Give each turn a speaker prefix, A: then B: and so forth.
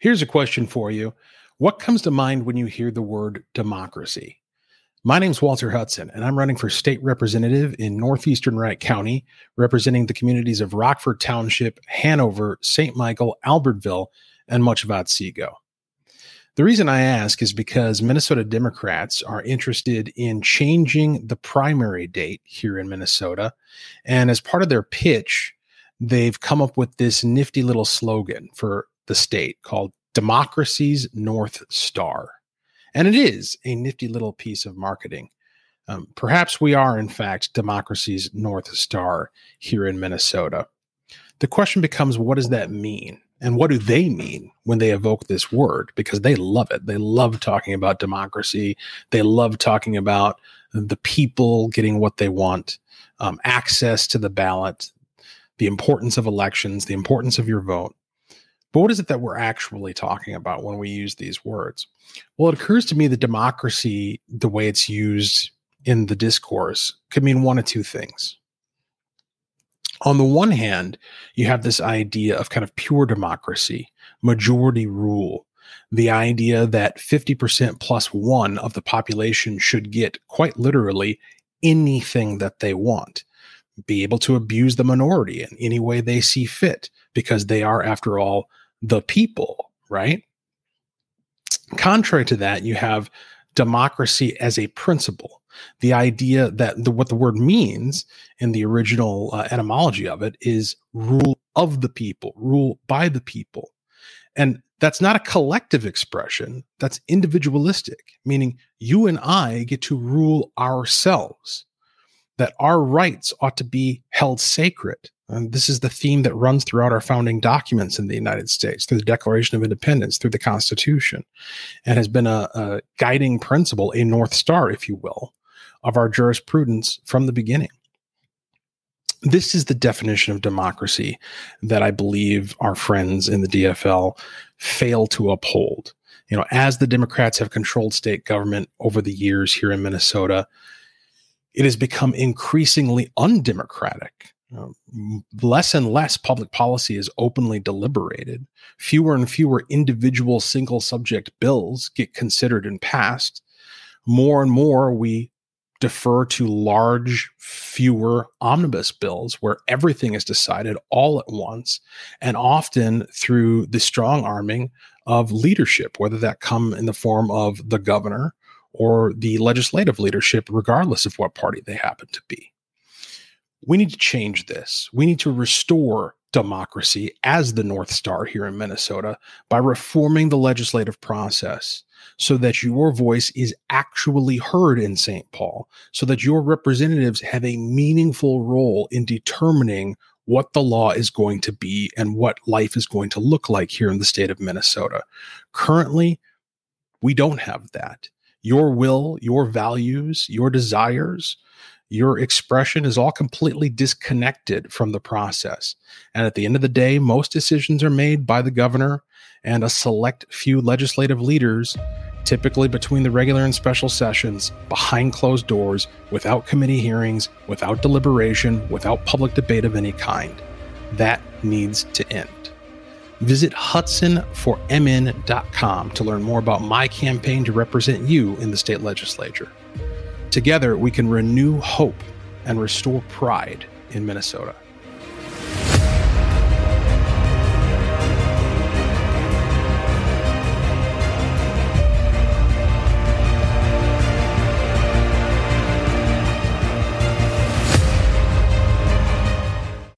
A: Here's a question for you What comes to mind when you hear the word democracy? My name's Walter Hudson, and I'm running for state representative in northeastern Wright County, representing the communities of Rockford Township, Hanover, St. Michael, Albertville, and much of Otsego. The reason I ask is because Minnesota Democrats are interested in changing the primary date here in Minnesota. And as part of their pitch, they've come up with this nifty little slogan for the state called Democracy's North Star. And it is a nifty little piece of marketing. Um, perhaps we are, in fact, democracy's North Star here in Minnesota. The question becomes what does that mean? And what do they mean when they evoke this word? Because they love it. They love talking about democracy. They love talking about the people getting what they want, um, access to the ballot, the importance of elections, the importance of your vote. But what is it that we're actually talking about when we use these words? Well, it occurs to me that democracy, the way it's used in the discourse, could mean one of two things. On the one hand, you have this idea of kind of pure democracy, majority rule, the idea that 50% plus one of the population should get quite literally anything that they want, be able to abuse the minority in any way they see fit, because they are, after all, the people, right? Contrary to that, you have democracy as a principle. The idea that the, what the word means in the original uh, etymology of it is rule of the people, rule by the people. And that's not a collective expression, that's individualistic, meaning you and I get to rule ourselves, that our rights ought to be held sacred, and this is the theme that runs throughout our founding documents in the United States, through the Declaration of Independence, through the Constitution, and has been a, a guiding principle, a North Star, if you will, of our jurisprudence from the beginning. This is the definition of democracy that I believe our friends in the DFL fail to uphold. You know, as the Democrats have controlled state government over the years here in Minnesota, it has become increasingly undemocratic um, less and less public policy is openly deliberated. Fewer and fewer individual single subject bills get considered and passed. More and more, we defer to large, fewer omnibus bills where everything is decided all at once, and often through the strong arming of leadership, whether that come in the form of the governor or the legislative leadership, regardless of what party they happen to be we need to change this. We need to restore democracy as the North Star here in Minnesota by reforming the legislative process so that your voice is actually heard in St. Paul, so that your representatives have a meaningful role in determining what the law is going to be and what life is going to look like here in the state of Minnesota. Currently, we don't have that. Your will, your values, your desires, your expression is all completely disconnected from the process. And at the end of the day, most decisions are made by the governor and a select few legislative leaders, typically between the regular and special sessions, behind closed doors, without committee hearings, without deliberation, without public debate of any kind. That needs to end. Visit hudsonformn.com to learn more about my campaign to represent you in the state legislature. Together, we can renew hope and restore pride in Minnesota.